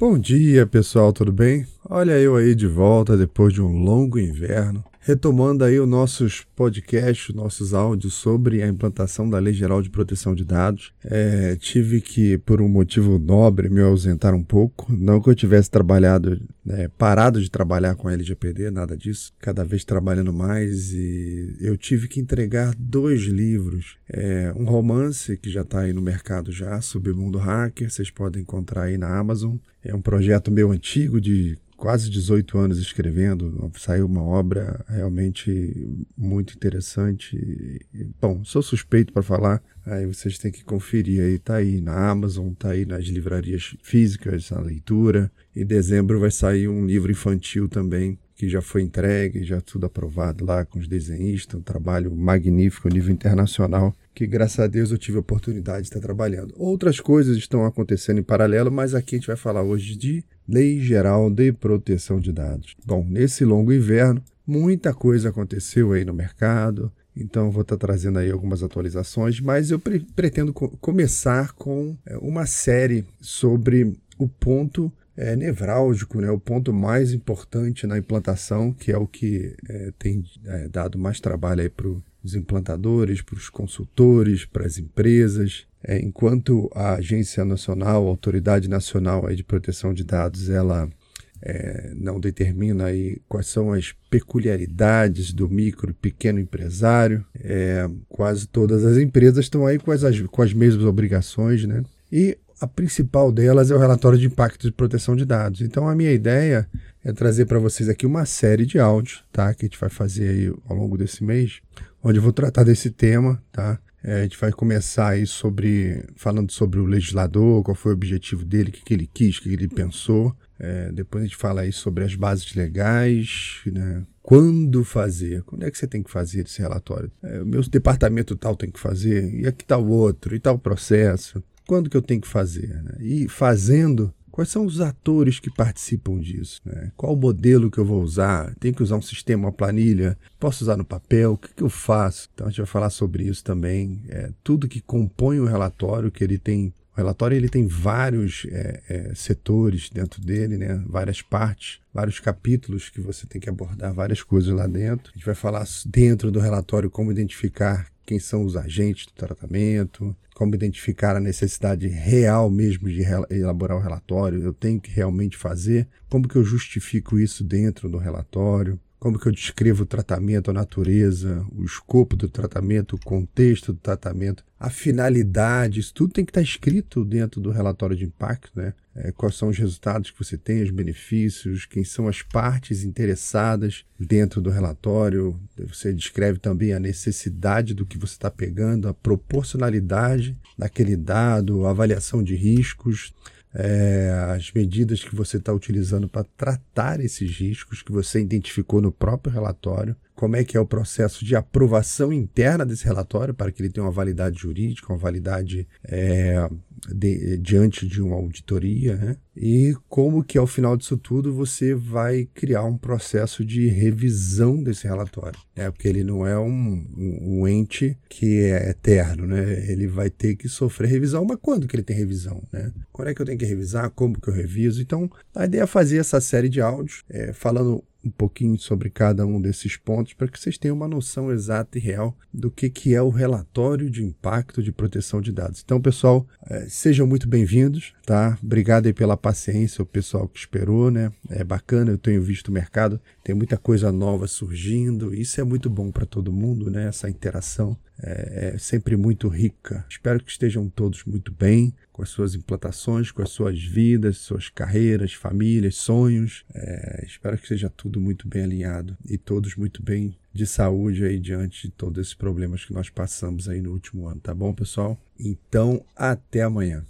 Bom dia, pessoal, tudo bem? Olha eu aí de volta depois de um longo inverno retomando aí os nossos podcasts, nossos áudios sobre a implantação da Lei Geral de Proteção de Dados. É, tive que, por um motivo nobre, me ausentar um pouco. Não que eu tivesse trabalhado, né, parado de trabalhar com a LGPD, nada disso. Cada vez trabalhando mais e eu tive que entregar dois livros. É, um romance que já está aí no mercado já, Submundo Hacker, vocês podem encontrar aí na Amazon. É um projeto meu antigo de quase 18 anos escrevendo, saiu uma obra realmente muito interessante. Bom, sou suspeito para falar, aí vocês têm que conferir aí, tá aí na Amazon, tá aí nas livrarias físicas, a leitura. Em dezembro vai sair um livro infantil também, que já foi entregue, já tudo aprovado lá com os desenhistas, um trabalho magnífico a nível internacional, que graças a Deus eu tive a oportunidade de estar trabalhando. Outras coisas estão acontecendo em paralelo, mas aqui a gente vai falar hoje de Lei Geral de Proteção de Dados. Bom, nesse longo inverno, muita coisa aconteceu aí no mercado, então vou estar trazendo aí algumas atualizações, mas eu pre pretendo co começar com é, uma série sobre o ponto é, nevrálgico, né, o ponto mais importante na implantação, que é o que é, tem é, dado mais trabalho para os implantadores, para os consultores, para as empresas. É, enquanto a Agência Nacional, a Autoridade Nacional de Proteção de Dados, ela é, não determina aí quais são as peculiaridades do micro e pequeno empresário. É, quase todas as empresas estão aí com as, com as mesmas obrigações, né? E a principal delas é o relatório de impacto de proteção de dados. Então a minha ideia é trazer para vocês aqui uma série de áudios, tá? Que a gente vai fazer aí ao longo desse mês, onde eu vou tratar desse tema, tá? É, a gente vai começar aí sobre falando sobre o legislador, qual foi o objetivo dele, o que, que ele quis, o que, que ele pensou. É, depois a gente fala aí sobre as bases legais, né? quando fazer, quando é que você tem que fazer esse relatório. É, o meu departamento tal tem que fazer, e aqui está o outro, e tal processo. Quando que eu tenho que fazer? Né? E fazendo, Quais são os atores que participam disso? Né? Qual o modelo que eu vou usar? Tenho que usar um sistema, uma planilha? Posso usar no papel? O que, que eu faço? Então a gente vai falar sobre isso também. É, tudo que compõe o relatório, que ele tem. O relatório ele tem vários é, é, setores dentro dele, né? várias partes, vários capítulos que você tem que abordar várias coisas lá dentro. A gente vai falar dentro do relatório como identificar quem são os agentes do tratamento, como identificar a necessidade real mesmo de elaborar o relatório, eu tenho que realmente fazer, como que eu justifico isso dentro do relatório, como que eu descrevo o tratamento, a natureza, o escopo do tratamento, o contexto do tratamento, a finalidade, isso tudo tem que estar escrito dentro do relatório de impacto, né? É, quais são os resultados que você tem, os benefícios, quem são as partes interessadas dentro do relatório. Você descreve também a necessidade do que você está pegando, a proporcionalidade daquele dado, a avaliação de riscos é, as medidas que você está utilizando para tratar esses riscos que você identificou no próprio relatório, como é que é o processo de aprovação interna desse relatório para que ele tenha uma validade jurídica, uma validade é, de, diante de uma auditoria, né? E como que ao final disso tudo você vai criar um processo de revisão desse relatório, né? Porque ele não é um, um, um ente que é eterno, né? Ele vai ter que sofrer revisão, mas quando que ele tem revisão, né? Quando é que eu tenho que revisar? Como que eu reviso? Então, a ideia é fazer essa série de áudios é, falando um pouquinho sobre cada um desses pontos para que vocês tenham uma noção exata e real do que, que é o relatório de impacto de proteção de dados. Então, pessoal, é, sejam muito bem-vindos, tá? Obrigado aí pela paciência, o pessoal que esperou, né? É bacana, eu tenho visto o mercado, tem muita coisa nova surgindo, isso é muito bom para todo mundo, né? Essa interação é, é sempre muito rica. Espero que estejam todos muito bem com as suas implantações, com as suas vidas, suas carreiras, famílias, sonhos. É, espero que seja tudo muito bem alinhado e todos muito bem de saúde aí diante de todos esses problemas que nós passamos aí no último ano, tá bom, pessoal? Então, até amanhã.